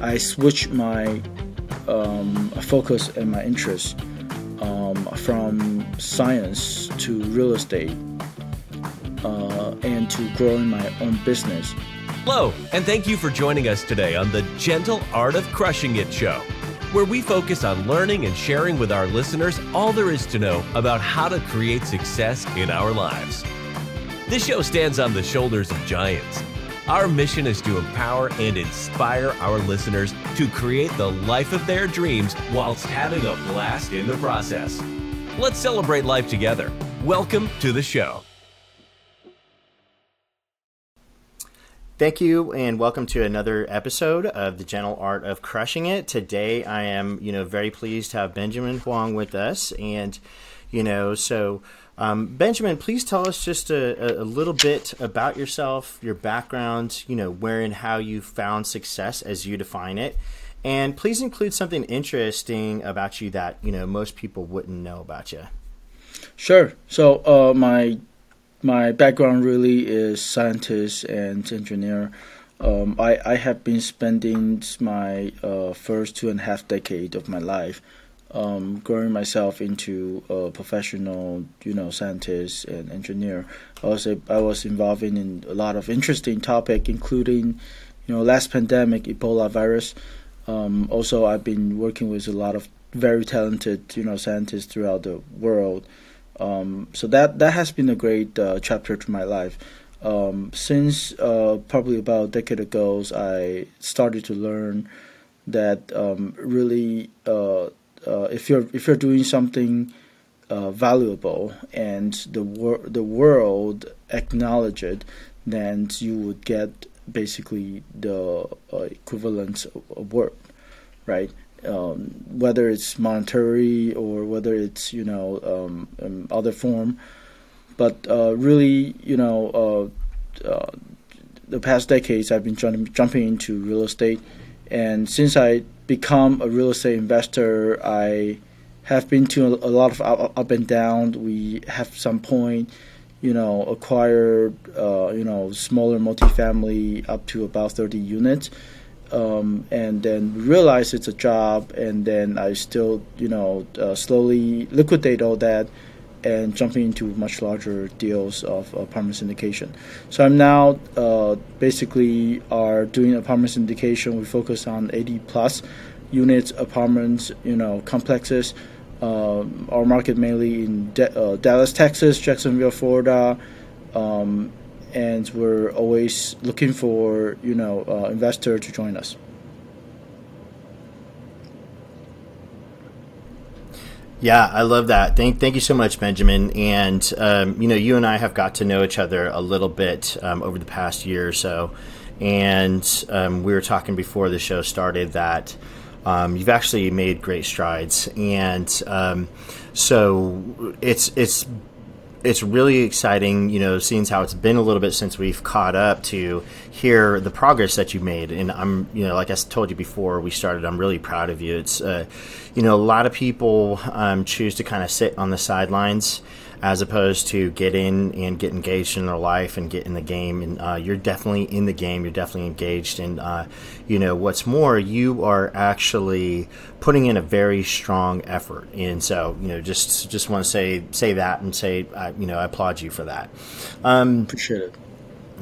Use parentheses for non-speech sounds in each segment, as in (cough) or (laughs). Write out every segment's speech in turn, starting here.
I switched my um, focus and my interest um, from science to real estate uh, and to growing my own business. Hello, and thank you for joining us today on the Gentle Art of Crushing It show, where we focus on learning and sharing with our listeners all there is to know about how to create success in our lives. This show stands on the shoulders of giants. Our mission is to empower and inspire our listeners to create the life of their dreams whilst having a blast in the process. Let's celebrate life together. Welcome to the show. Thank you, and welcome to another episode of the Gentle Art of Crushing It. Today, I am, you know, very pleased to have Benjamin Huang with us, and you know, so um, Benjamin, please tell us just a, a, little bit about yourself, your background, you know, where and how you found success as you define it, and please include something interesting about you that you know most people wouldn't know about you. Sure. So, uh, my my background really is scientist and engineer. Um, I, I have been spending my uh, first two and a half decade of my life um, growing myself into a professional, you know, scientist and engineer. I was a, I was involved in a lot of interesting topic, including, you know, last pandemic, Ebola virus. Um, also, I've been working with a lot of very talented, you know, scientists throughout the world. Um, so that that has been a great uh, chapter to my life. Um, since uh, probably about a decade ago, I started to learn that um, really, uh, uh if you're if you're doing something uh, valuable and the wor- the world acknowledge it, then you would get basically the uh, equivalent of work, right? um, whether it's monetary or whether it's you know um, um other form. But uh, really, you know, uh, uh, the past decades I've been jumping into real estate, and since I become a real estate investor, I have been to a, lot of up, up, and down. We have some point, you know, acquired, uh, you know, smaller multifamily up to about 30 units um, and then realize it's a job, and then I still, you know, uh, slowly liquidate all that and jumping into much larger deals of apartment syndication. So I'm now uh, basically are doing apartment syndication. We focus on 80 plus units, apartments, you know, complexes. Uh, our market mainly in De- uh, Dallas, Texas, Jacksonville, Florida, um, and we're always looking for you know uh, investor to join us. Yeah, I love that. Thank, thank you so much, Benjamin. And um, you know, you and I have got to know each other a little bit um, over the past year or so, and um, we were talking before the show started that um, you've actually made great strides, and um, so it's it's it's really exciting, you know, seeing how it's been a little bit since we've caught up to hear the progress that you made. And I'm, you know, like I told you before we started, I'm really proud of you. It's, uh, you know, a lot of people um, choose to kind of sit on the sidelines as opposed to get in and get engaged in their life and get in the game. And uh, you're definitely in the game. You're definitely engaged. And uh, you know what's more, you are actually putting in a very strong effort. And so you know, just just want to say say that and say uh, you know I applaud you for that. Um, Appreciate it.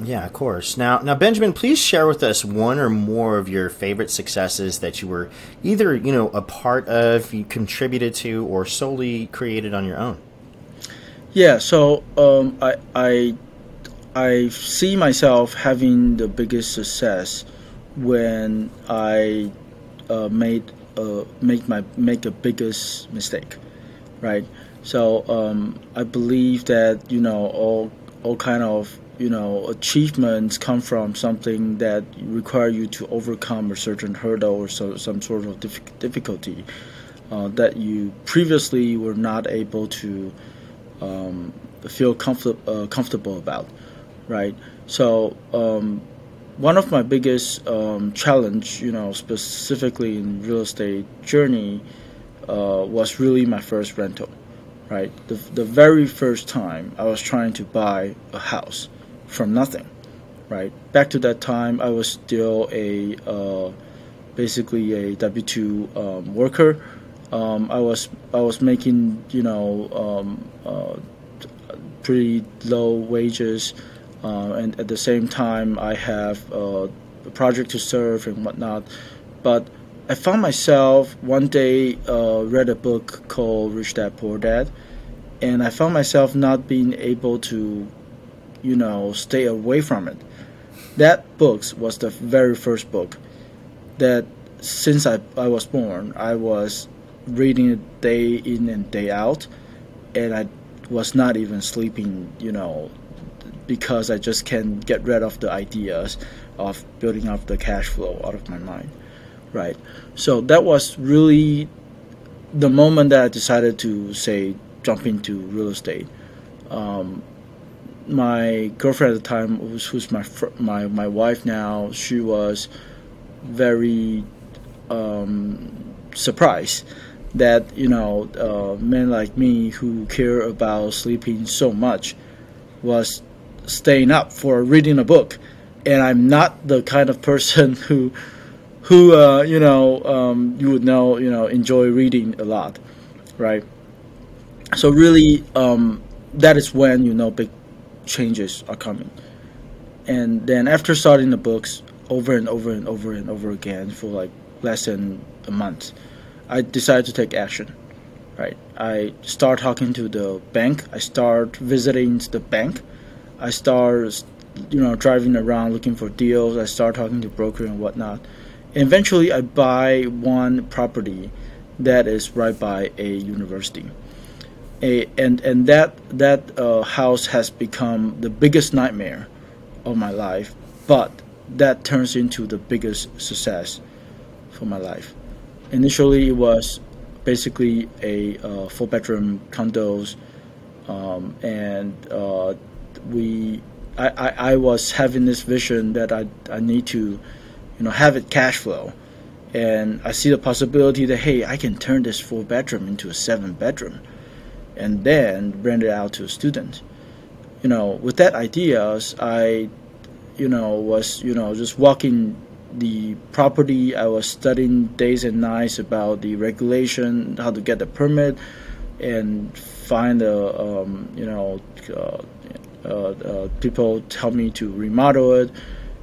Yeah, of course. Now, now, Benjamin, please share with us one or more of your favorite successes that you were either, you know, a part of, you contributed to, or solely created on your own. Yeah, so um, I I I see myself having the biggest success when I uh, made uh, make my make a biggest mistake, right? So um, I believe that you know all all kind of you know achievements come from something that require you to overcome a certain hurdle or so, some sort of difficulty uh, that you previously were not able to um, feel comfort, uh, comfortable about, right? So um, one of my biggest um, challenge, you know, specifically in real estate journey, uh, was really my first rental, right? The, the very first time I was trying to buy a house from nothing, right? Back to that time, I was still a uh, basically a W two um, worker. Um, I was I was making you know um, uh, pretty low wages, uh, and at the same time I have uh, a project to serve and whatnot. But I found myself one day uh, read a book called Rich Dad Poor Dad, and I found myself not being able to, you know, stay away from it. That book was the very first book that since I, I was born, I was reading it day in and day out, and I was not even sleeping, you know, because I just can't get rid of the ideas of building up the cash flow out of my mind, right? So that was really the moment that I decided to say jump into real estate. Um, my girlfriend at the time, who's, who's my my my wife now, she was very um, surprised that you know uh, men like me who care about sleeping so much was staying up for reading a book, and I'm not the kind of person (laughs) who who uh, you know um, you would know you know enjoy reading a lot, right? So really, um, that is when you know big changes are coming. And then after starting the books over and over and over and over again for like less than a month, I decided to take action. Right, I start talking to the bank. I start visiting the bank. I start, you know, driving around looking for deals. I start talking to broker and whatnot. Eventually, I buy one property that is right by a university a, and and that that uh, house has become the biggest nightmare of my life, but that turns into the biggest success for my life. Initially, it was basically a uh, four bedroom condos, um, and uh, we I, I, I was having this vision that I I need to, you know, have it cash flow. And I see the possibility that hey, I can turn this four bedroom into a seven bedroom and then rent it out to a student. You know, with that ideas, I, you know, was you know just walking the property. I was studying days and nights about the regulation, how to get the permit, and find the um, you know uh, uh, uh, people tell me to remodel it.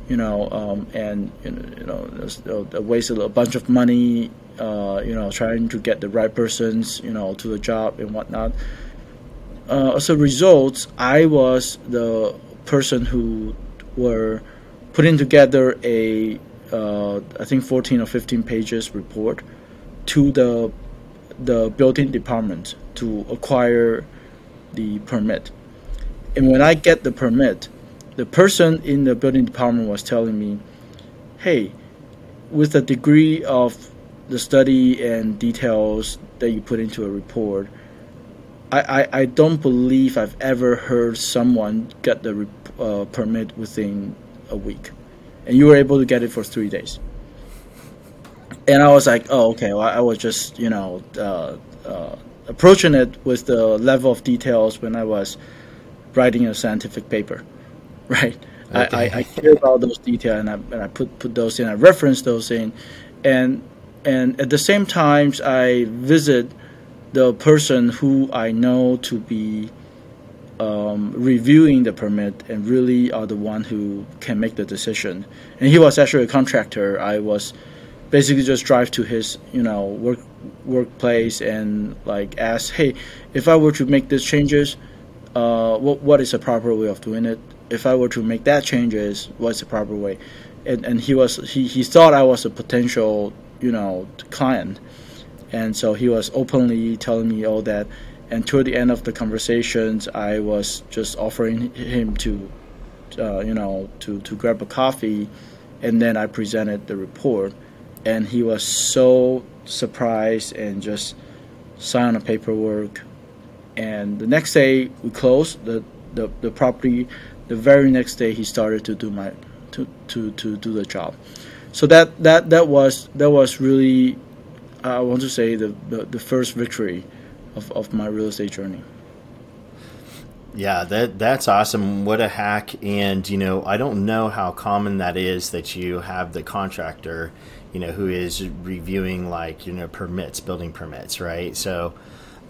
You know, um, and you know, you know, uh, wasted a bunch of money uh, you know, trying to get the right persons, you know, to the job and whatnot. Uh, as a result, I was the person who were putting together a, uh, I think 14 or 15 pages report to the the building department to acquire the permit. And when I get the permit, the person in the building department was telling me, "Hey, with the degree of the study and details that you put into a report, I, I, I don't believe I've ever heard someone get the uh, permit within a week, and you were able to get it for three days. And I was like, oh, okay. Well, I was just you know uh, uh, approaching it with the level of details when I was writing a scientific paper, (laughs) right? Okay. I, I, I care about those details and I, and I put, put those in, I reference those in, and and at the same times I visit the person who I know to be um, reviewing the permit and really are the one who can make the decision. And he was actually a contractor. I was basically just drive to his you know work workplace and like ask, hey, if I were to make these changes, uh, what what is the proper way of doing it? If I were to make that changes, what's the proper way? And and he was he, he thought I was a potential you know client, and so he was openly telling me all that. And toward the end of the conversations, I was just offering him to, uh, you know, to to grab a coffee, and then I presented the report, and he was so surprised and just signed the paperwork. And the next day we closed the, the, the property. The very next day he started to do my to, to, to do the job so that that that was that was really I want to say the, the, the first victory of, of my real estate journey. Yeah, that that's awesome. What a hack! And you know, I don't know how common that is that you have the contractor you know, who is reviewing like you know permits, building permits, right? So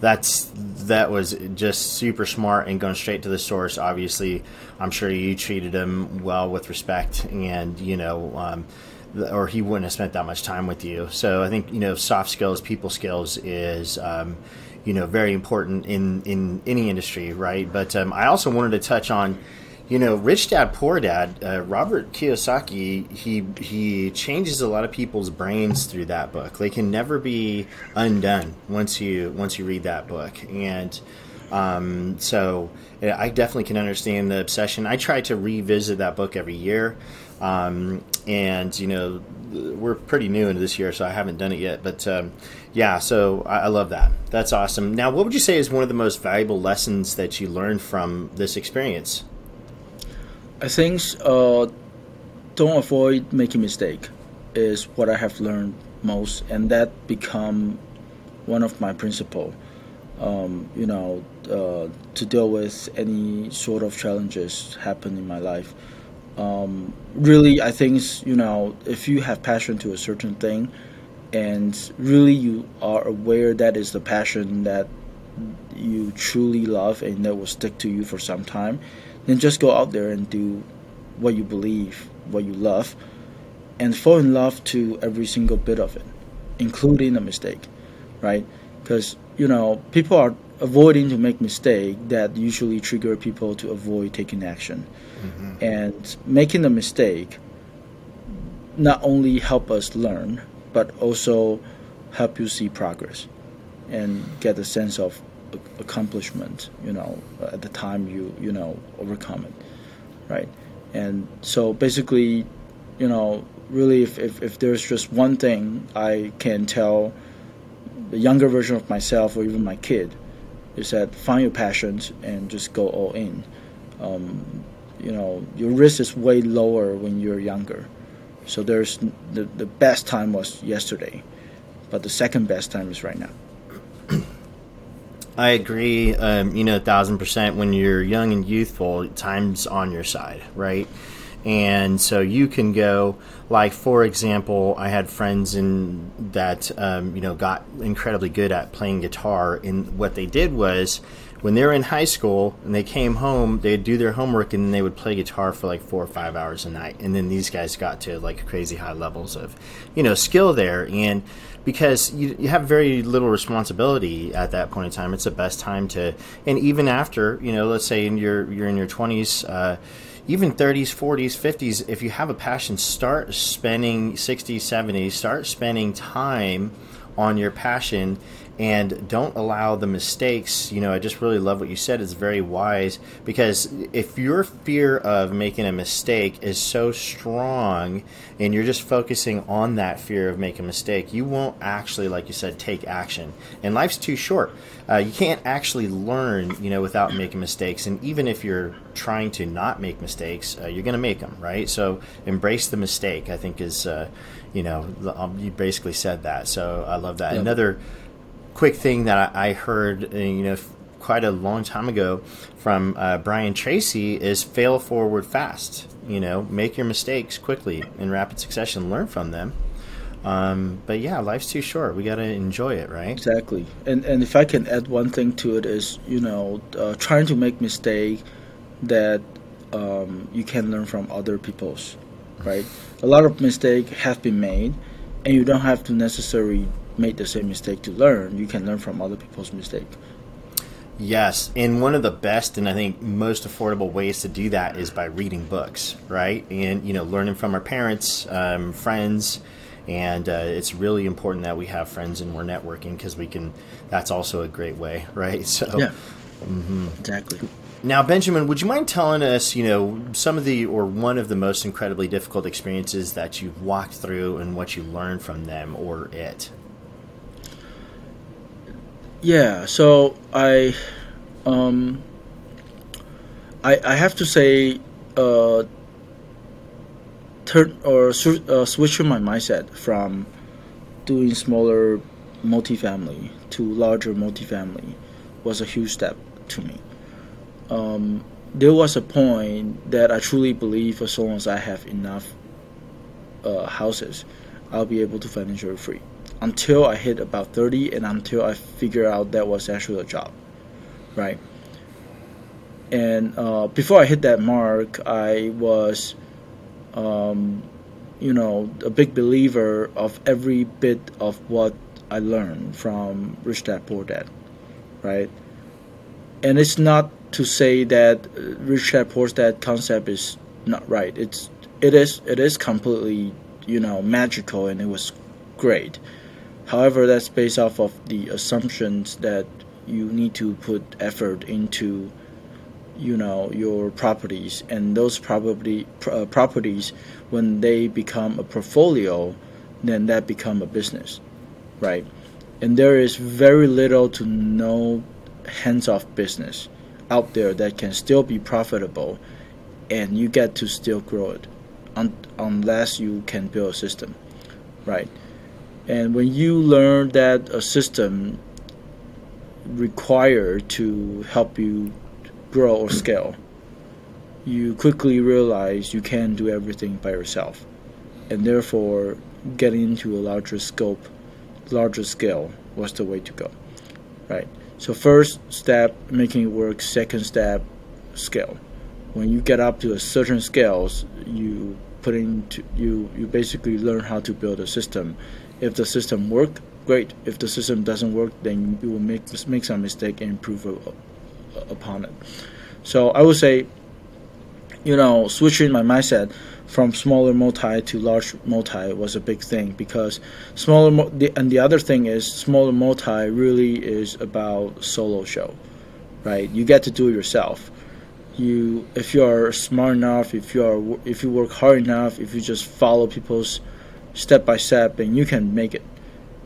that's that was just super smart and going straight to the source. Obviously, I'm sure you treated him well with respect, and you know. Um, or he wouldn't have spent that much time with you. So I think you know soft skills, people skills is um, you know very important in in any industry, right? But um, I also wanted to touch on you know, Rich Dad Poor Dad, uh, Robert Kiyosaki, he he changes a lot of people's brains through that book. They can never be undone once you once you read that book, and um, so I definitely can understand the obsession. I try to revisit that book every year, um, and you know, we're pretty new into this year, so I haven't done it yet. But um, yeah, so I, I love that. That's awesome. Now, what would you say is one of the most valuable lessons that you learned from this experience? I think uh, don't avoid making mistake is what I have learned most, and that become one of my principle. Um, you know, uh, to deal with any sort of challenges happen in my life. Um, really, I think you know if you have passion to a certain thing, and really you are aware that is the passion that you truly love and that will stick to you for some time then just go out there and do what you believe, what you love, and fall in love to every single bit of it, including a mistake, right? Because you know people are avoiding to make mistake that usually trigger people to avoid taking action, mm-hmm. and making a mistake not only help us learn but also help you see progress and get a sense of accomplishment you know at the time you you know overcome it right and so basically you know really if, if, if there's just one thing i can tell the younger version of myself or even my kid is that find your passions and just go all in um, you know your risk is way lower when you're younger so there's the, the best time was yesterday but the second best time is right now I agree. Um, you know, a thousand percent. When you're young and youthful, time's on your side, right? And so you can go, like for example, I had friends in that um, you know got incredibly good at playing guitar, and what they did was when they were in high school and they came home, they'd do their homework and then they would play guitar for like four or five hours a night. And then these guys got to like crazy high levels of, you know, skill there. And because you, you have very little responsibility at that point in time, it's the best time to, and even after, you know, let's say in your, you're in your 20s, uh, even 30s, 40s, 50s, if you have a passion, start spending 60s, 70s, start spending time on your passion and don't allow the mistakes. You know, I just really love what you said. It's very wise because if your fear of making a mistake is so strong and you're just focusing on that fear of making a mistake, you won't actually, like you said, take action. And life's too short. Uh, you can't actually learn, you know, without making mistakes. And even if you're trying to not make mistakes, uh, you're going to make them, right? So embrace the mistake. I think is, uh, you know, um, you basically said that. So I love that. Yep. Another quick thing that I heard, uh, you know, quite a long time ago from uh, Brian Tracy is fail forward fast. You know, make your mistakes quickly in rapid succession, learn from them. Um, but yeah, life's too short. We got to enjoy it, right? Exactly. And and if I can add one thing to it is, you know, uh, trying to make mistake that um, you can learn from other people's, right? A lot of mistake have been made, and you don't have to necessarily make the same mistake to learn. You can learn from other people's mistake. Yes, and one of the best and I think most affordable ways to do that is by reading books, right? And you know, learning from our parents, um, friends, and uh, it's really important that we have friends and we're networking because we can. That's also a great way, (laughs) right? So yeah, mm-hmm. exactly. Now, Benjamin, would you mind telling us, you know, some of the or one of the most incredibly difficult experiences that you've walked through and what you learned from them or it? Yeah, so I, um, I, I have to say, uh, turn or uh, switching my mindset from doing smaller multifamily to larger multifamily was a huge step to me. Um, there was a point that I truly believe, as long as I have enough uh, houses, I'll be able to financially free. Until I hit about 30 and until I figure out that was actually a job, right? And uh, before I hit that mark, I was, um, you know, a big believer of every bit of what I learned from Rich Dad Poor Dad, right? And it's not to say that Rich Dad Poor Dad concept is not right. It's it is it is completely you know magical and it was great. However, that's based off of the assumptions that you need to put effort into you know your properties and those property uh, properties when they become a portfolio then that become a business right and there is very little to no hands-off business out there that can still be profitable and you get to still grow it un- unless you can build a system, right? And when you learn that a system required to help you grow or scale, you quickly realize you can't do everything by yourself, and therefore getting into a larger scope, larger scale was the way to go, right? So first step, making it work. Second step, scale when you get up to a certain scales, you put into you you basically learn how to build a system. If the system work, great. If the system doesn't work, then you will make make some mistake and improve upon it. So I would say, you know, switching my mindset from smaller multi to large multi was a big thing because smaller and the other thing is smaller multi really is about solo show, right? You get to do it yourself you if you are smart enough if you are if you work hard enough if you just follow people's step by step and you can make it.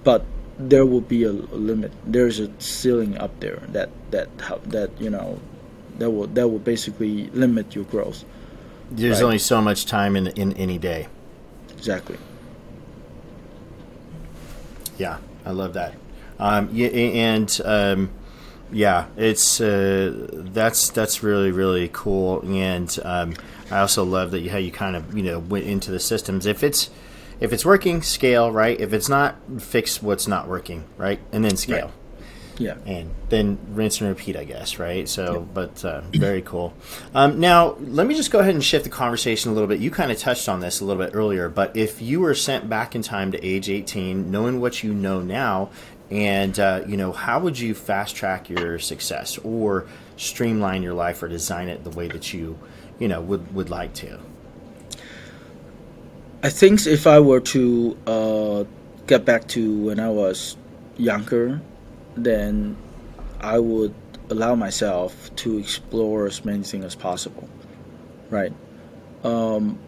But there will be a, a limit. There's a ceiling up there that that that you know that will that will basically limit your growth. There's right? only so much time in in any day. Exactly. Yeah i love that. Um, yeah, and um, yeah, it's uh, that's that's really really cool, and um, I also love that you how you kind of you know went into the systems. If it's if it's working, scale right. If it's not, fix what's not working right, and then scale. Right. Yeah, and then rinse and repeat, I guess, right? So, yeah. but uh, very cool. Um, now, let me just go ahead and shift the conversation a little bit. You kind of touched on this a little bit earlier, but if you were sent back in time to age 18, knowing what you know now, and uh, you know how would you fast track your success or streamline your life or design it the way that you you know would would like to i think if i were to uh, get back to when i was younger then i would allow myself to explore as many things as possible right? Um,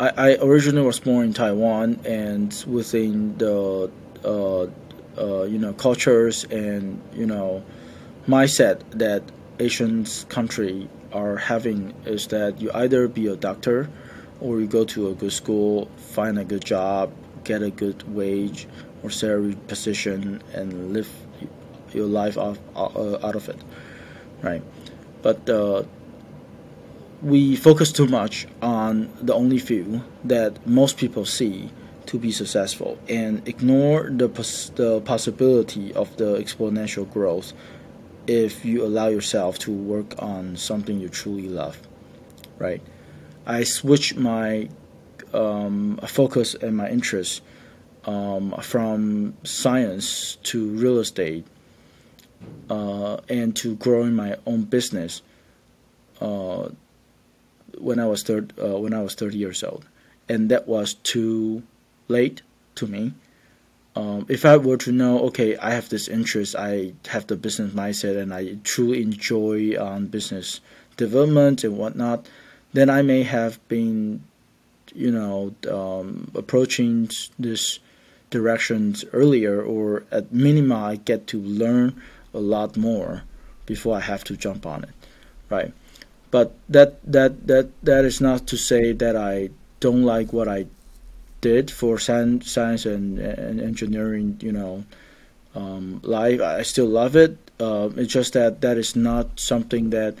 I, I originally was born in taiwan and within the uh, uh, you know cultures and you know mindset that Asian country are having is that you either be a doctor or you go to a good school, find a good job, get a good wage or salary position, and live your life off, uh, out of it, right? But uh, we focus too much on the only few that most people see to be successful and ignore the, pos- the possibility of the exponential growth if you allow yourself to work on something you truly love right i switched my um, focus and my interest um, from science to real estate uh, and to growing my own business uh, when I was third, uh, when I was 30 years old, and that was too late to me. Um, if I were to know, okay, I have this interest, I have the business mindset, and I truly enjoy um, business development and whatnot, then I may have been, you know, um, approaching this directions earlier, or at minimum, I get to learn a lot more before I have to jump on it, right? But that that that that is not to say that I don't like what I did for science, science and, and engineering, you know, um, life. I still love it. Uh, it's just that that is not something that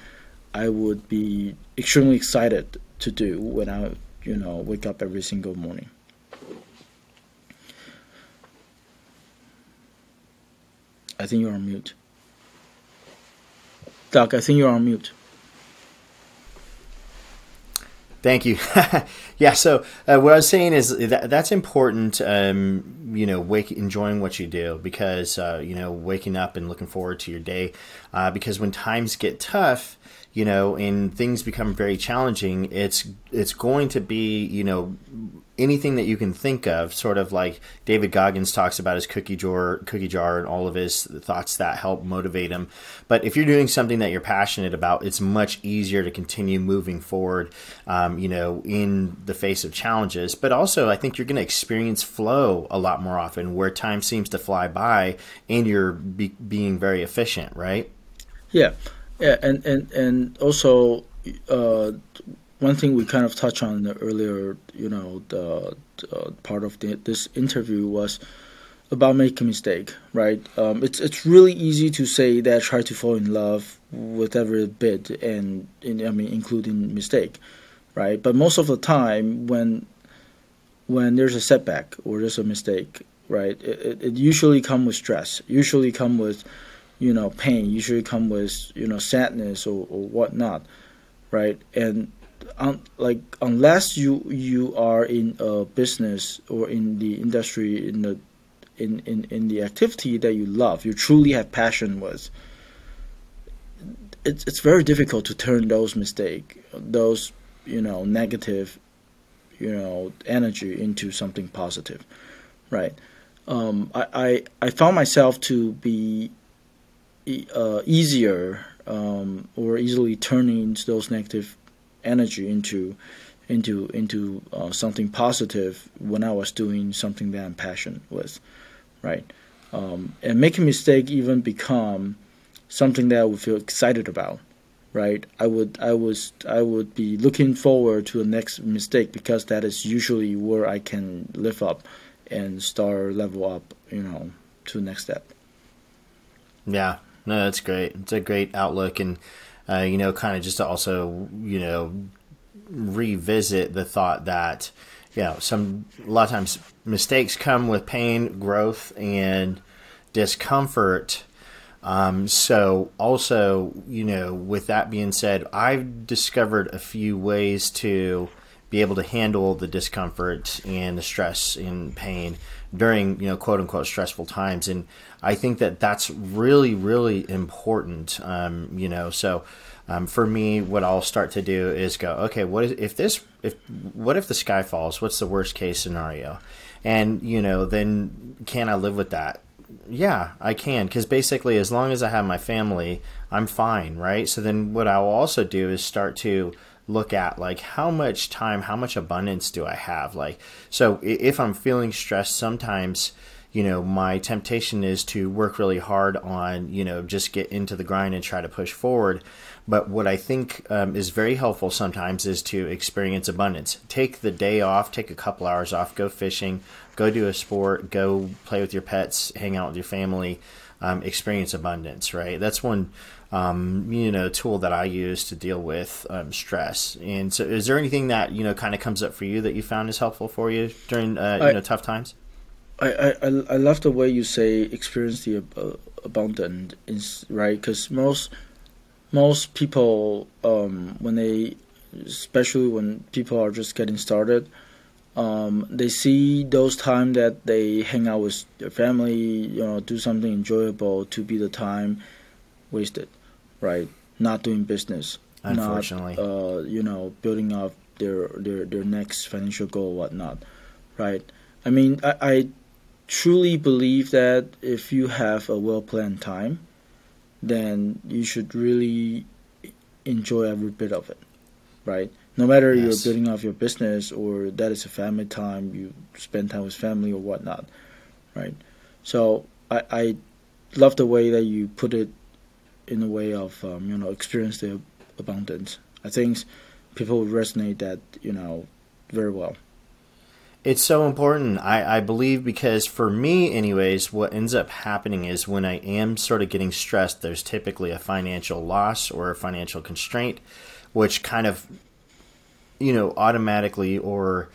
I would be extremely excited to do when I, you know, wake up every single morning. I think you're on mute. Doc, I think you're on mute. Thank you. (laughs) yeah. So uh, what I was saying is that that's important. Um, you know, wake, enjoying what you do because uh, you know waking up and looking forward to your day. Uh, because when times get tough, you know, and things become very challenging, it's it's going to be you know anything that you can think of, sort of like David Goggins talks about his cookie jar, cookie jar, and all of his thoughts that help motivate him. But if you're doing something that you're passionate about, it's much easier to continue moving forward, um, you know, in the face of challenges. But also, I think you're going to experience flow a lot more often, where time seems to fly by, and you're be- being very efficient, right? Yeah, yeah, and and and also. Uh, one thing we kind of touched on earlier, you know, the, the part of the, this interview was about making mistake, right? Um, it's it's really easy to say that try to fall in love with every bit, and in, I mean including mistake, right? But most of the time, when when there's a setback or there's a mistake, right, it, it usually come with stress, usually come with you know pain, usually come with you know sadness or, or whatnot, right? And un, like unless you you are in a business or in the industry in the in, in, in the activity that you love, you truly have passion with, it's it's very difficult to turn those mistake, those you know negative, you know energy into something positive, right? Um, I, I I found myself to be uh, easier um, or easily turning those negative energy into into into uh, something positive when I was doing something that I'm passionate with, right? Um, and making mistake even become something that I would feel excited about, right? I would I was I would be looking forward to the next mistake because that is usually where I can lift up and start level up, you know, to the next step. Yeah, no, that's great. It's a great outlook and uh, you know, kind of just to also, you know, revisit the thought that, you know, some a lot of times mistakes come with pain, growth, and discomfort. Um, so, also, you know, with that being said, I've discovered a few ways to be able to handle the discomfort and the stress and pain during, you know, quote unquote stressful times. And I think that that's really, really important. Um, you know, so um, for me, what I'll start to do is go, okay, what is if this if what if the sky falls? What's the worst case scenario? And you know, then can I live with that? Yeah, I can because basically, as long as I have my family, I'm fine, right? So then, what I will also do is start to look at like how much time, how much abundance do I have? Like, so if I'm feeling stressed, sometimes you know, my temptation is to work really hard on, you know, just get into the grind and try to push forward. But what I think um, is very helpful sometimes is to experience abundance. Take the day off, take a couple hours off, go fishing, go do a sport, go play with your pets, hang out with your family, um, experience abundance, right? That's one. Um, you know, tool that I use to deal with um, stress. And so, is there anything that you know kind of comes up for you that you found is helpful for you during uh, you know tough times? I, I, I love the way you say experience the uh, abundant is right because most most people um, when they especially when people are just getting started um, they see those time that they hang out with their family you know do something enjoyable to be the time wasted right not doing business unfortunately not, uh, you know building up their their their next financial goal whatnot right I mean I, I truly believe that if you have a well planned time, then you should really enjoy every bit of it, right? No matter yes. you're building off your business or that is a family time, you spend time with family or whatnot, right? So I, I love the way that you put it in a way of um, you know experience the abundance. I think people resonate that you know very well. It's so important, I, I believe, because for me, anyways, what ends up happening is when I am sort of getting stressed, there's typically a financial loss or a financial constraint, which kind of, you know, automatically or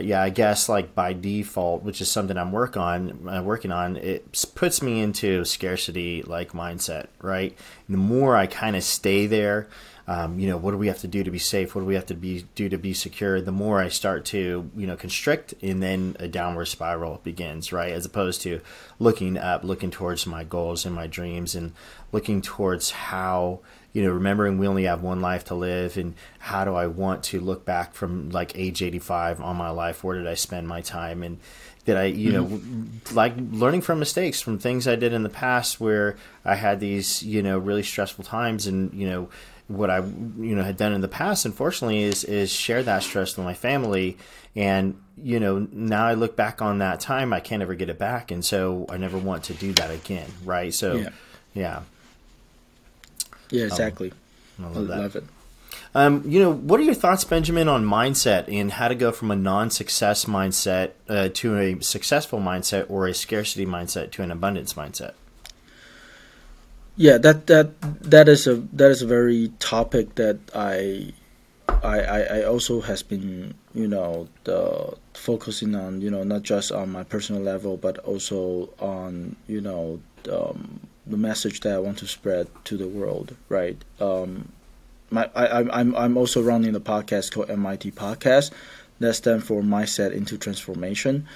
yeah, I guess like by default, which is something I'm work on, uh, working on, it puts me into scarcity like mindset, right? And the more I kind of stay there, um, you know, what do we have to do to be safe? What do we have to be do to be secure? The more I start to, you know, constrict, and then a downward spiral begins, right? As opposed to looking up, looking towards my goals and my dreams, and looking towards how you know, remembering we only have one life to live, and how do I want to look back from like age 85 on my life? Where did I spend my time? And did I, you mm-hmm. know, like learning from mistakes, from things I did in the past where I had these, you know, really stressful times, and you know, what I, you know, had done in the past, unfortunately, is is share that stress with my family, and you know, now I look back on that time, I can't ever get it back, and so I never want to do that again, right? So, yeah. yeah. Yeah, um, exactly. Um, I love, I love it. Um, you know, what are your thoughts, Benjamin, on mindset and how to go from a non-success mindset uh, to a successful mindset, or a scarcity mindset to an abundance mindset? Yeah, that that that is a that is a very topic that I I, I, also has been you know the focusing on you know not just on my personal level but also on you know um, the message that I want to spread to the world, right? Um, my, I, I'm I'm also running a podcast called MIT Podcast. That stands for Mindset into Transformation.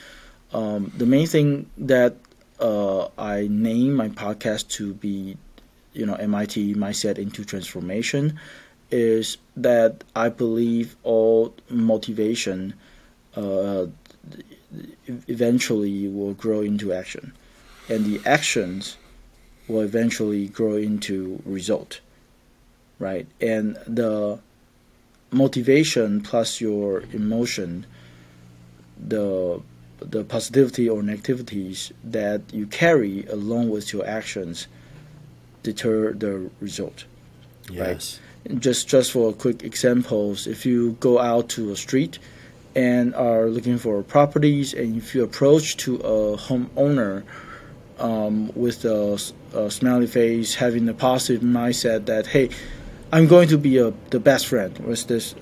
Um, the main thing that uh, I name my podcast to be, you know, MIT Mindset into Transformation, is that I believe all motivation uh, eventually will grow into action, and the actions will eventually grow into result right and the motivation plus your emotion the the positivity or negativities that you carry along with your actions deter the result yes. right just just for a quick examples if you go out to a street and are looking for properties and if you approach to a homeowner um, with a, a, smiley face, having a positive mindset that hey, I'm going to be a, the best friend with this,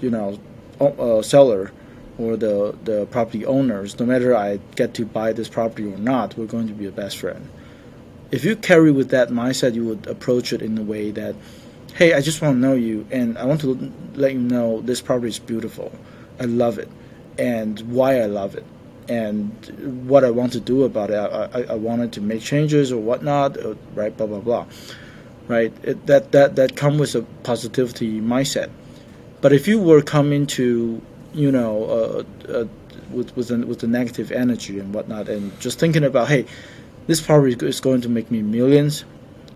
you know, uh, seller or the the property owners. No matter I get to buy this property or not, we're going to be a best friend. If you carry with that mindset, you would approach it in a way that, hey, I just want to know you, and I want to let you know this property is beautiful. I love it, and why I love it and what I want to do about it. I, I, I wanted to make changes or whatnot, uh, right? Blah blah blah, right? It, that that that come with a positivity mindset. But if you were coming to, you know, uh, uh, with with with the negative energy and whatnot, and just thinking about, hey, this property is going to make me millions.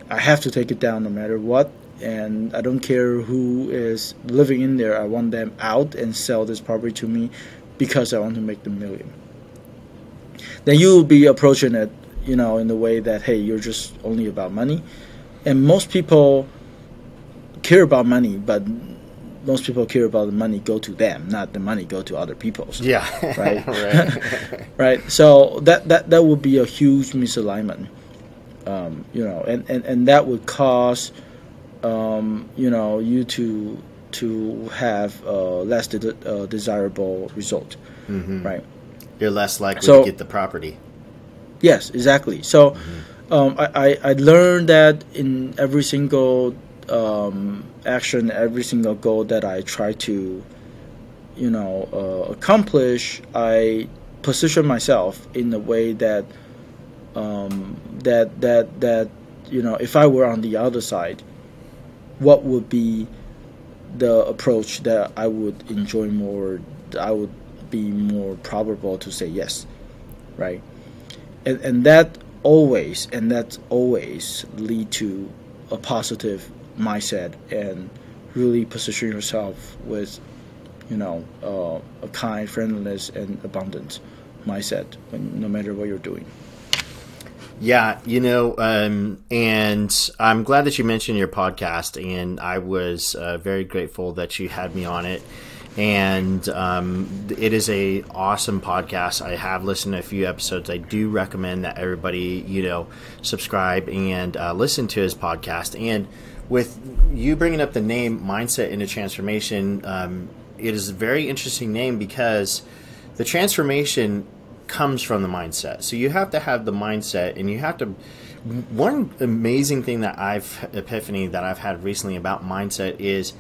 I have to take it down no matter what, and I don't care who is living in there. I want them out and sell this property to me because I want to make the million then you will be approaching it, you know, in the way that hey, you're just only about money, and most people care about money, but most people care about the money go to them, not the money go to other people's. Yeah, right, (laughs) right. (laughs) right. So that that that would be a huge misalignment, um, you know, and, and and that would cause, um, you know, you to to have uh, less de- uh, desirable result, mm-hmm. right? You're less likely so, to get the property. Yes, exactly. So mm-hmm. um, I, I, I, learned that in every single um, action, every single goal that I try to, you know, uh, accomplish, I position myself in a way that um, that that that you know, if I were on the other side, what would be the approach that I would enjoy more? I would be more probable to say yes, right? And, and that always and that always lead to a positive mindset and really position yourself with, you know, uh, a kind, friendliness, and abundance mindset when, no matter what you're doing. Yeah, you know, um, and I'm glad that you mentioned your podcast, and I was uh, very grateful that you had me on it and um, it is a awesome podcast. I have listened to a few episodes. I do recommend that everybody you know subscribe and uh, listen to his podcast. And with you bringing up the name Mindset into Transformation, um, it is a very interesting name because the transformation comes from the mindset. So you have to have the mindset, and you have to. One amazing thing that I've epiphany that I've had recently about mindset is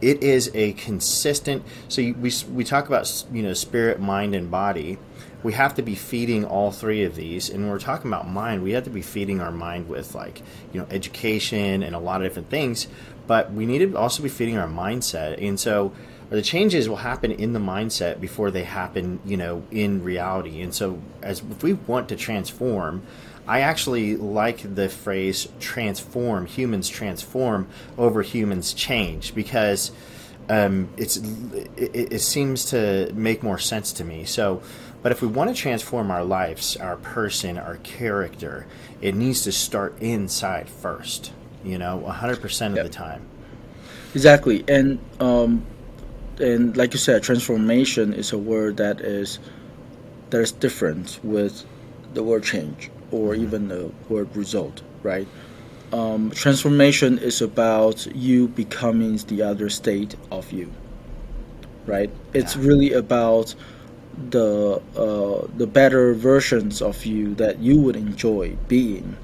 it is a consistent. So we we talk about you know spirit, mind, and body. We have to be feeding all three of these, and when we're talking about mind, we have to be feeding our mind with like you know education and a lot of different things. But we need to also be feeding our mindset, and so the changes will happen in the mindset before they happen, you know, in reality. And so, as if we want to transform, I actually like the phrase transform, humans transform over humans change because um, it's it, it, seems to make more sense to me. So, but if we want to transform our lives, our person, our character, it needs to start inside first. You know, 100% of yep. the time. Exactly, and um, and like you said, transformation is a word that is there's difference with the word change or even the word result, right? Um, transformation is about you becoming the other state of you, right? It's yeah. really about the uh, the better versions of you that you would enjoy being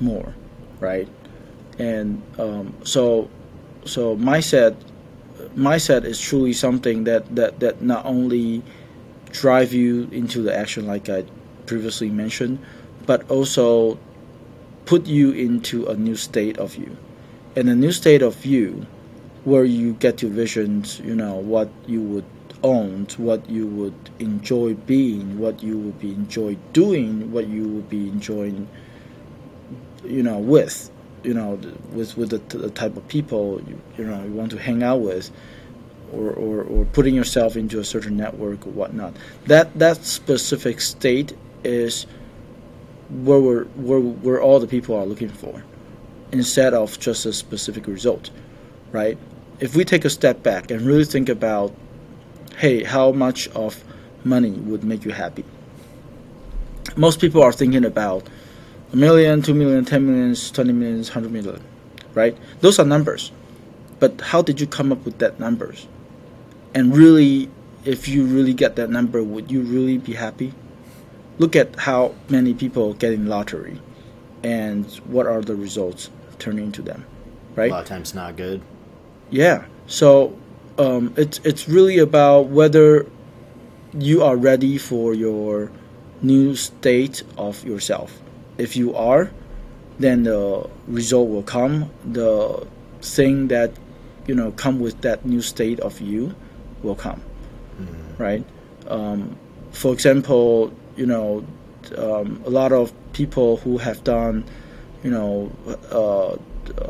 more, right? And um, so so mindset mindset is truly something that, that, that not only drive you into the action like I previously mentioned, but also put you into a new state of you. And a new state of you where you get your visions, you know, what you would own, what you would enjoy being, what you would be enjoy doing, what you would be enjoying, you know, with you know with with the, the type of people you, you know you want to hang out with or, or, or putting yourself into a certain network or whatnot that that specific state is where we're, where, where all the people are looking for instead of just a specific result right if we take a step back and really think about hey how much of money would make you happy most people are thinking about a million, two million, ten millions, twenty millions, hundred million, right? Those are numbers. But how did you come up with that numbers? And really, if you really get that number, would you really be happy? Look at how many people get in lottery, and what are the results turning to them, right? A lot of times, not good. Yeah. So um, it's it's really about whether you are ready for your new state of yourself if you are, then the result will come. The thing that you know come with that new state of you will come, mm-hmm. right? Um, for example, you know, um, a lot of people who have done, you know, uh,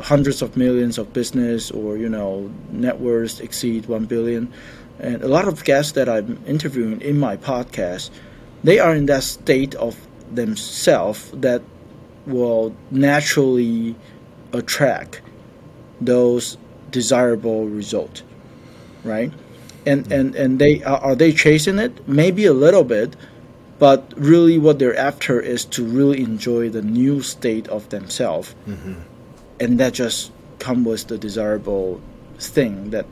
hundreds of millions of business or you know net worths exceed one billion, and a lot of guests that I'm interviewing in my podcast, they are in that state of themselves that will naturally attract those desirable results right? And and and they are they chasing it? Maybe a little bit but really what they're after is to really enjoy the new state of themselves mm-hmm. and that just come with the desirable thing that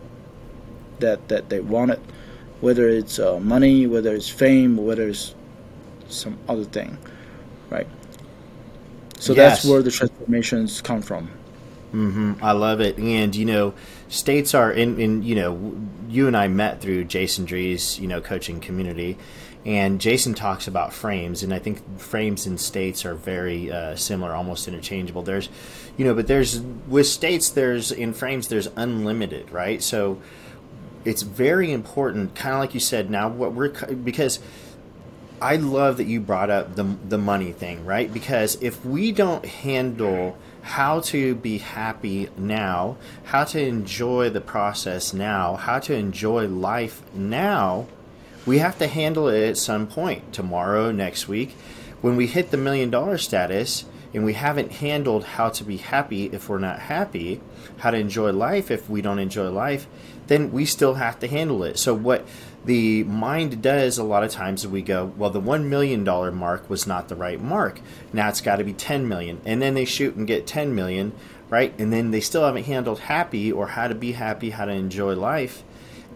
that that they wanted whether it's uh, money whether it's fame whether it's some other thing right so yes. that's where the transformations come from mm-hmm. i love it and you know states are in, in you know you and i met through jason dree's you know coaching community and jason talks about frames and i think frames and states are very uh, similar almost interchangeable there's you know but there's with states there's in frames there's unlimited right so it's very important kind of like you said now what we're because I love that you brought up the the money thing, right? Because if we don't handle how to be happy now, how to enjoy the process now, how to enjoy life now, we have to handle it at some point, tomorrow, next week. When we hit the million dollar status and we haven't handled how to be happy if we're not happy, how to enjoy life if we don't enjoy life, then we still have to handle it. So what the mind does a lot of times is we go well the $1 million mark was not the right mark now it's got to be 10 million and then they shoot and get 10 million right and then they still haven't handled happy or how to be happy how to enjoy life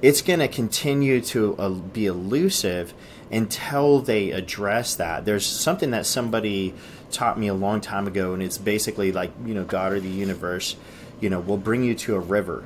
it's going to continue to uh, be elusive until they address that. There's something that somebody taught me a long time ago, and it's basically like, you know, God or the universe, you know, will bring you to a river.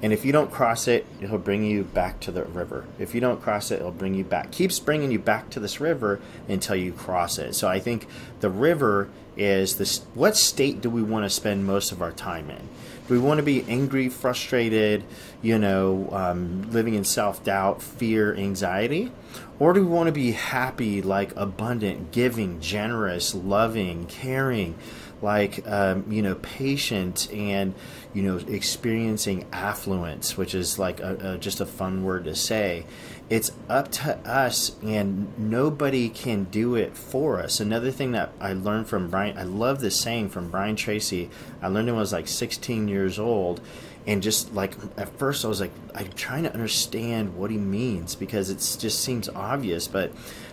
And if you don't cross it, it'll bring you back to the river. If you don't cross it, it'll bring you back. Keeps bringing you back to this river until you cross it. So I think the river is this. What state do we want to spend most of our time in? Do we want to be angry, frustrated, you know, um, living in self doubt, fear, anxiety? Or do we want to be happy, like abundant, giving, generous, loving, caring, like, um, you know, patient and, you know, experiencing affluence, which is like a, a, just a fun word to say? It's up to us, and nobody can do it for us. Another thing that I learned from Brian, I love this saying from Brian Tracy. I learned it when I was like 16 years old and just like at first I was like I'm trying to understand what he means because it just seems obvious but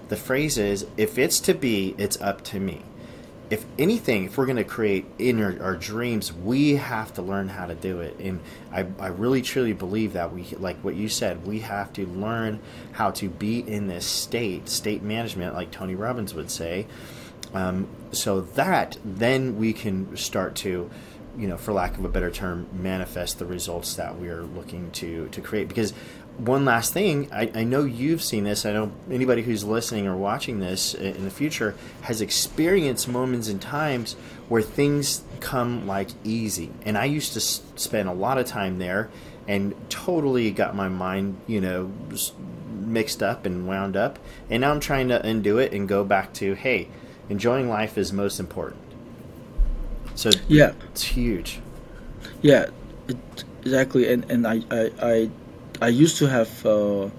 the phrase is if it's to be it's up to me if anything if we're going to create in our, our, dreams we have to learn how to do it and I, I really truly believe that we like what you said we have to learn how to be in this state state management like tony robbins would say um, so that then we can start to you know, for lack of a better term, manifest the results that we're looking to to create. Because one last thing, I, I know you've seen this. I know anybody who's listening or watching this in the future has experienced moments and times where things come like easy. And I used to s- spend a lot of time there and totally got my mind, you know, mixed up and wound up. And now I'm trying to undo it and go back to, hey, enjoying life is most important so yeah, it's huge. Yeah, it, exactly. And and I I I, I used to have uh,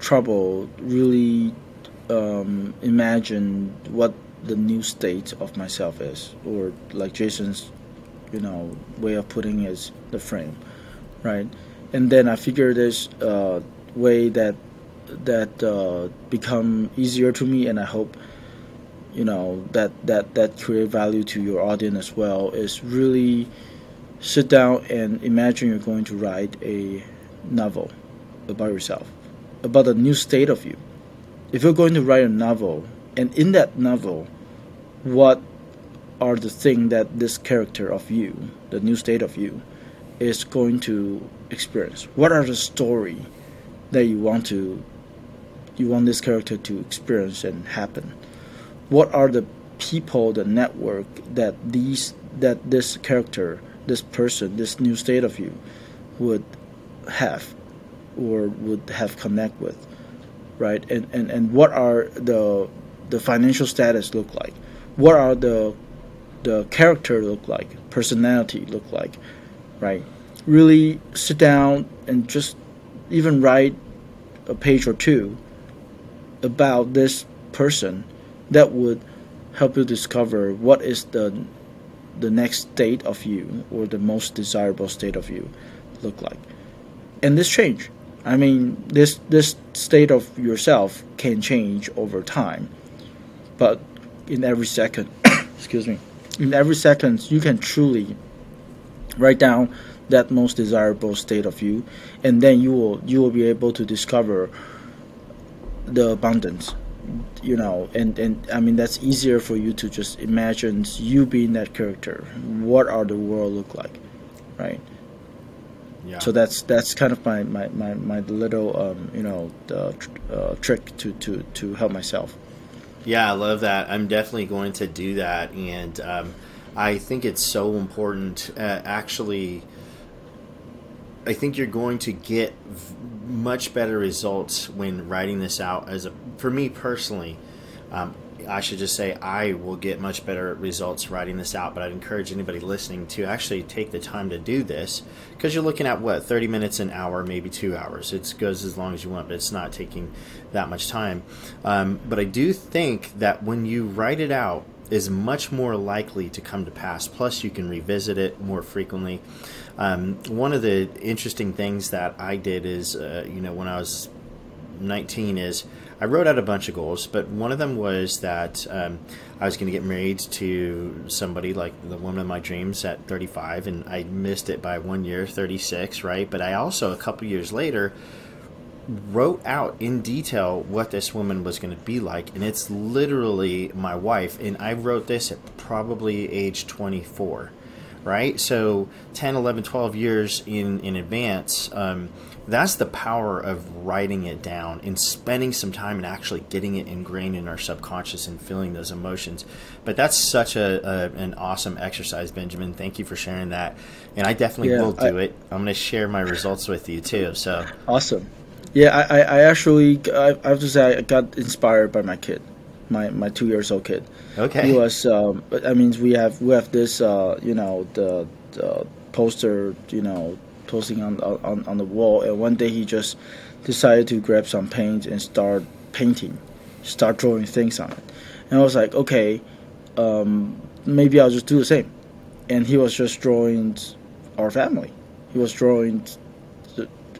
trouble really um, imagine what the new state of myself is, or like Jason's, you know, way of putting is the frame, right? And then I figure this uh, way that that uh, become easier to me, and I hope you know that that that create value to your audience as well is really sit down and imagine you're going to write a novel about yourself about a new state of you. If you're going to write a novel and in that novel what are the things that this character of you the new state of you is going to experience? What are the story that you want to you want this character to experience and happen? What are the people, the network that these that this character, this person, this new state of you would have or would have connect with, right? And and, and what are the the financial status look like? What are the the character look like? Personality look like, right? Really sit down and just even write a page or two about this person that would help you discover what is the the next state of you or the most desirable state of you look like and this change i mean this this state of yourself can change over time. But in every second (coughs) excuse me in every second you can truly write down that most desirable state of you. And then you will you will be able to discover the abundance you know. And and i mean that's easier for you to just imagine you being that character. What are the world look like right yeah. so that's that's kind of my my, my, my little um, you know uh, uh, trick to, to to help myself yeah i love that i'm definitely going to do that and um, i think it's so important uh, actually I think you're going to get much better results when writing this out. As a for me personally, um, I should just say I will get much better results writing this out. But I'd encourage anybody listening to actually take the time to do this because you're looking at what 30 minutes, an hour, maybe two hours. It goes as long as you want, but it's not taking that much time. Um, but I do think that when you write it out, is much more likely to come to pass. Plus, you can revisit it more frequently. Um, one of the interesting things that I did is, uh, you know, when I was 19, is I wrote out a bunch of goals, but one of them was that um, I was going to get married to somebody like the woman of my dreams at 35, and I missed it by one year, 36, right? But I also, a couple years later, wrote out in detail what this woman was going to be like, and it's literally my wife. And I wrote this at probably age 24, right? So 10, 11, 12 years in, in advance. Um, that's the power of writing it down and spending some time and actually getting it ingrained in our subconscious and feeling those emotions. But that's such a, a an awesome exercise, Benjamin. Thank you for sharing that, and I definitely yeah, will do I, it. I'm going to share my results with you too. So awesome. Yeah, I, I actually I, I have to say I got inspired by my kid, my my two years old kid. Okay. He was. Um, I mean, we have we have this. Uh, you know the, the poster. You know, posting on, on on the wall, and one day he just decided to grab some paint and start painting, start drawing things on it. And I was like, okay, um, maybe I'll just do the same. And he was just drawing our family. He was drawing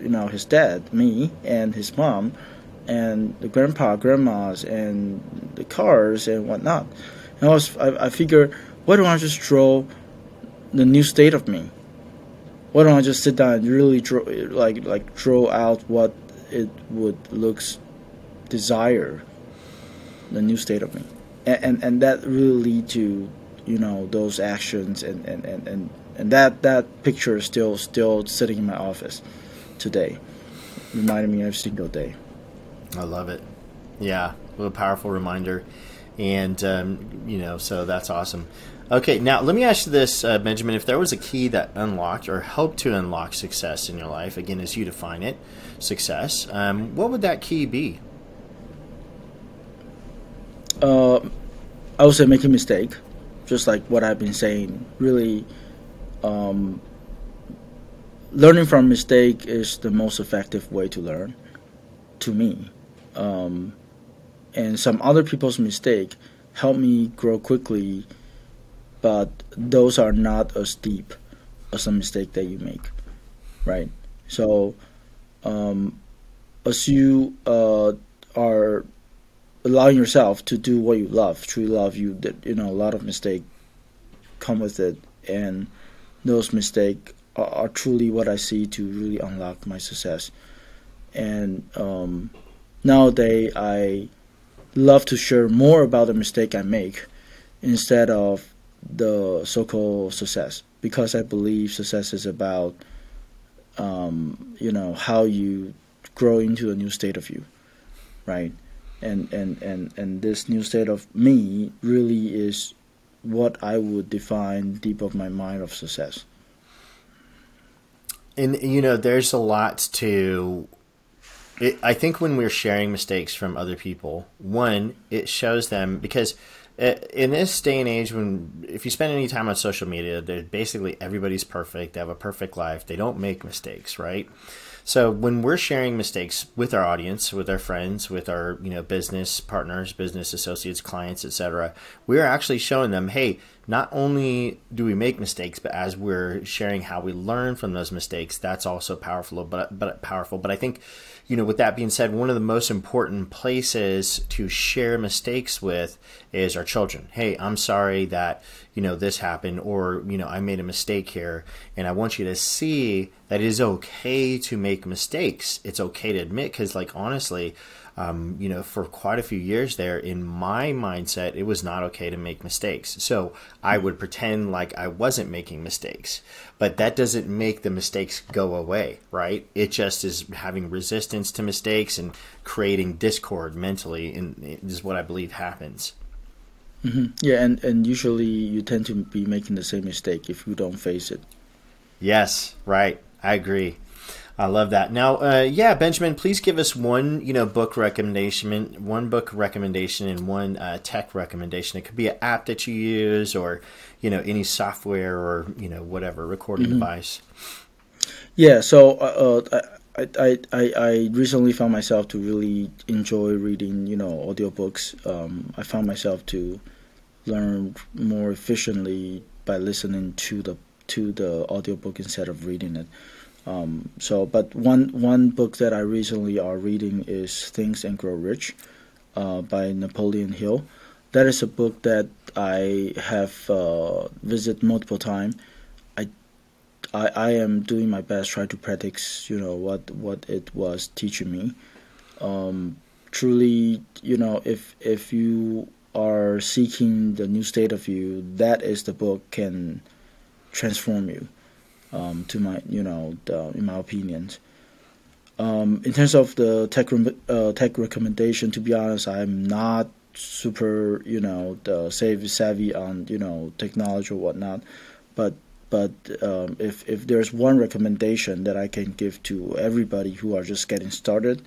you know his dad, me, and his mom, and the grandpa, grandmas, and the cars and whatnot. And I was I, I figured, why don't I just draw the new state of me? Why don't I just sit down and really draw like like draw out what it would looks desire the new state of me, and and, and that really lead to you know those actions and and, and, and and that that picture is still still sitting in my office today, reminding me every single day. I love it. Yeah, what a powerful reminder, and um, you know, so that's awesome. Okay, now let me ask you this, uh, Benjamin: If there was a key that unlocked or helped to unlock success in your life, again, as you define it, success, um, what would that key be? Uh, I would say make a mistake, just like what I've been saying. Really, um, learning from mistake is the most effective way to learn to me um, and some other people's mistake help me grow quickly but those are not as deep as a mistake that you make right so um, as you uh, are allowing yourself to do what you love truly love you you know a lot of mistake come with it and those mistake are, are, truly what I see to really unlock my success. And um, nowadays, I love to share more about the mistake I make instead of the so-called success because I believe success is about um, you know how you grow into a new state of you, right? And and and and this new state of me really is what I would define deep of my mind of success and you know, there's a lot to. It, I think when we're sharing mistakes from other people, one, it shows them because uh, in this day and age, when if you spend any time on social media, basically everybody's perfect. They have a perfect life. They don't make mistakes, right? So when we're sharing mistakes with our audience, with our friends, with our you know business partners, business associates, clients, etc., we're actually showing them, hey, not only do we make mistakes, but as we're sharing how we learn from those mistakes, that's also powerful. But but powerful. But I think, you know, with that being said, one of the most important places to share mistakes with is our children. Hey, I'm sorry that you know this happened, or you know I made a mistake here, and I want you to see that it is okay to make mistakes. It's okay to admit because, like, honestly um, you know, for quite a few years there, in my mindset, it was not okay to make mistakes. So I would pretend like I wasn't making mistakes, but that doesn't make the mistakes go away, right? It just is having resistance to mistakes and creating discord mentally, and is what I believe happens. Mm-hmm. Yeah, and, and usually you tend to be making the same mistake if you don't face it. Yes, right. I agree. I love that. Now, uh, yeah, Benjamin, please give us one, you know, book recommendation, one book recommendation, and one uh, tech recommendation. It could be an app that you use, or you know, any software, or you know, whatever recording mm-hmm. device. Yeah. So, uh, uh I, I, I, I recently found myself to really enjoy reading, you know, audiobooks. Um, I found myself to learn more efficiently by listening to the to the audiobook instead of reading it. Um, so, but one one book that I recently are reading is Think and Grow Rich uh, by Napoleon Hill. That is a book that I have uh, visited multiple times. I I, I am doing my best try to practice you know what what it was teaching me um, truly you know if if you are seeking the new state of you that is the book can transform you um, to my you know the, in my opinions um, in terms of the tech uh, tech recommendation to be honest i'm not super you know the savvy on you know technology or whatnot but but um, if if there's one recommendation that I can give to everybody who are just getting started,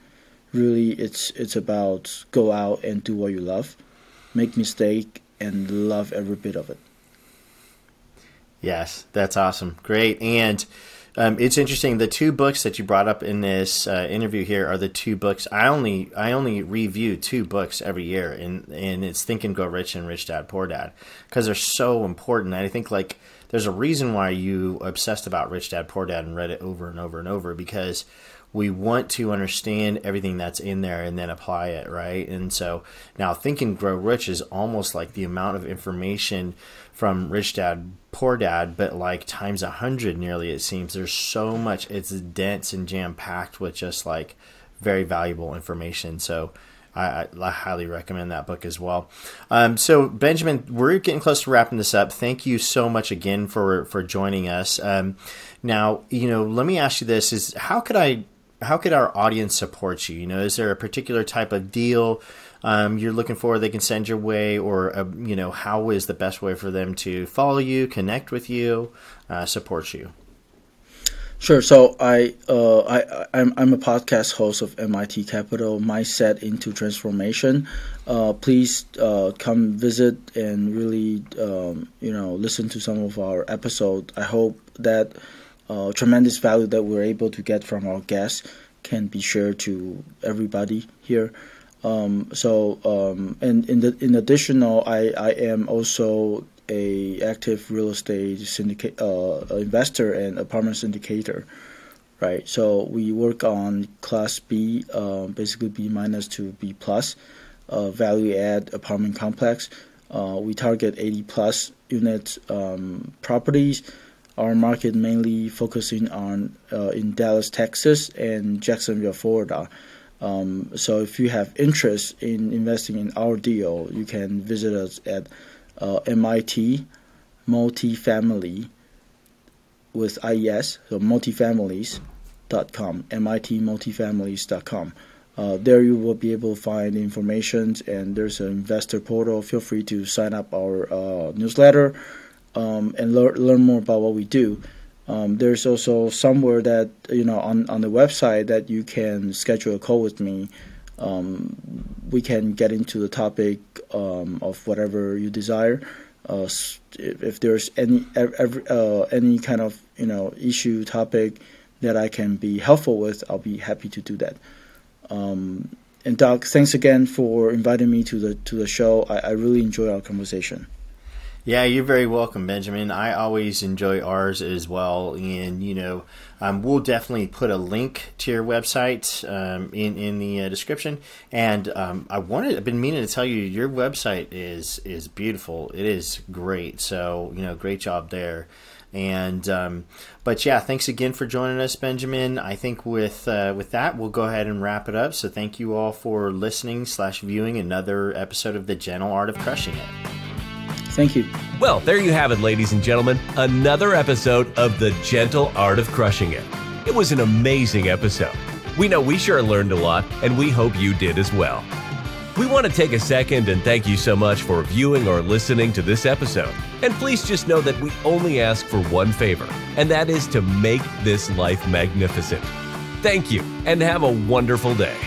really it's it's about go out and do what you love, make mistake and love every bit of it. Yes, that's awesome, great, and. Um, it's interesting. The two books that you brought up in this uh, interview here are the two books. I only I only review two books every year, and and it's Think and Grow Rich and Rich Dad Poor Dad because they're so important. I think like there's a reason why you obsessed about Rich Dad Poor Dad and read it over and over and over because we want to understand everything that's in there and then apply it, right? And so now Think and Grow Rich is almost like the amount of information from Rich Dad Poor Dad, but like times a hundred nearly. It seems there's so much. It's dense and jam packed with just like very valuable information. So I, I, highly recommend that book as well. Um, so Benjamin, we're getting close to wrapping this up. Thank you so much again for for joining us. Um, now, you know, let me ask you this: Is how could I, how could our audience support you? You know, is there a particular type of deal? Um, you're looking for they can send your way or uh, you know how is the best way for them to follow you connect with you uh, support you Sure. So I, uh, I, I'm, I'm a podcast host of MIT Capital, Mindset into Transformation. Uh, please uh, come visit and really, um, you know, listen to some of our episodes. I hope that uh, tremendous value that we're able to get from our guests can be shared to everybody here. Um, so, um, and in the in additional, I, I am also a active real estate syndicate uh, investor and apartment syndicator, right? So we work on Class B, uh, basically B minus to B plus, uh, value add apartment complex. Uh, we target 80 plus unit um, properties. Our market mainly focusing on uh, in Dallas, Texas, and Jacksonville, Florida. Um, so if you have interest in investing in our deal, you can visit us at uh, MIT multifamily with IES, so multifamilies.com, MIT multifamilies.com. Uh, there you will be able to find information and there's an investor portal. Feel free to sign up our uh, newsletter um, and lear- learn more about what we do. Um, there's also somewhere that you know on, on the website that you can schedule a call with me um, we can get into the topic um, of whatever you desire. Uh, if there's any every, uh, any kind of you know issue topic that I can be helpful with, I'll be happy to do that. Um, and Doug, thanks again for inviting me to the to the show. I, I really enjoy our conversation. Yeah, you're very welcome, Benjamin. I always enjoy ours as well, and you know, um, we'll definitely put a link to your website um, in in the uh, description. And um, I wanted, I've been meaning to tell you, your website is is beautiful. It is great. So you know, great job there. And um, but yeah, thanks again for joining us, Benjamin. I think with uh, with that, we'll go ahead and wrap it up. So thank you all for listening slash viewing another episode of the Gentle Art of Crushing It. Thank you. Well, there you have it, ladies and gentlemen. Another episode of The Gentle Art of Crushing It. It was an amazing episode. We know we sure learned a lot, and we hope you did as well. We want to take a second and thank you so much for viewing or listening to this episode. And please just know that we only ask for one favor, and that is to make this life magnificent. Thank you, and have a wonderful day.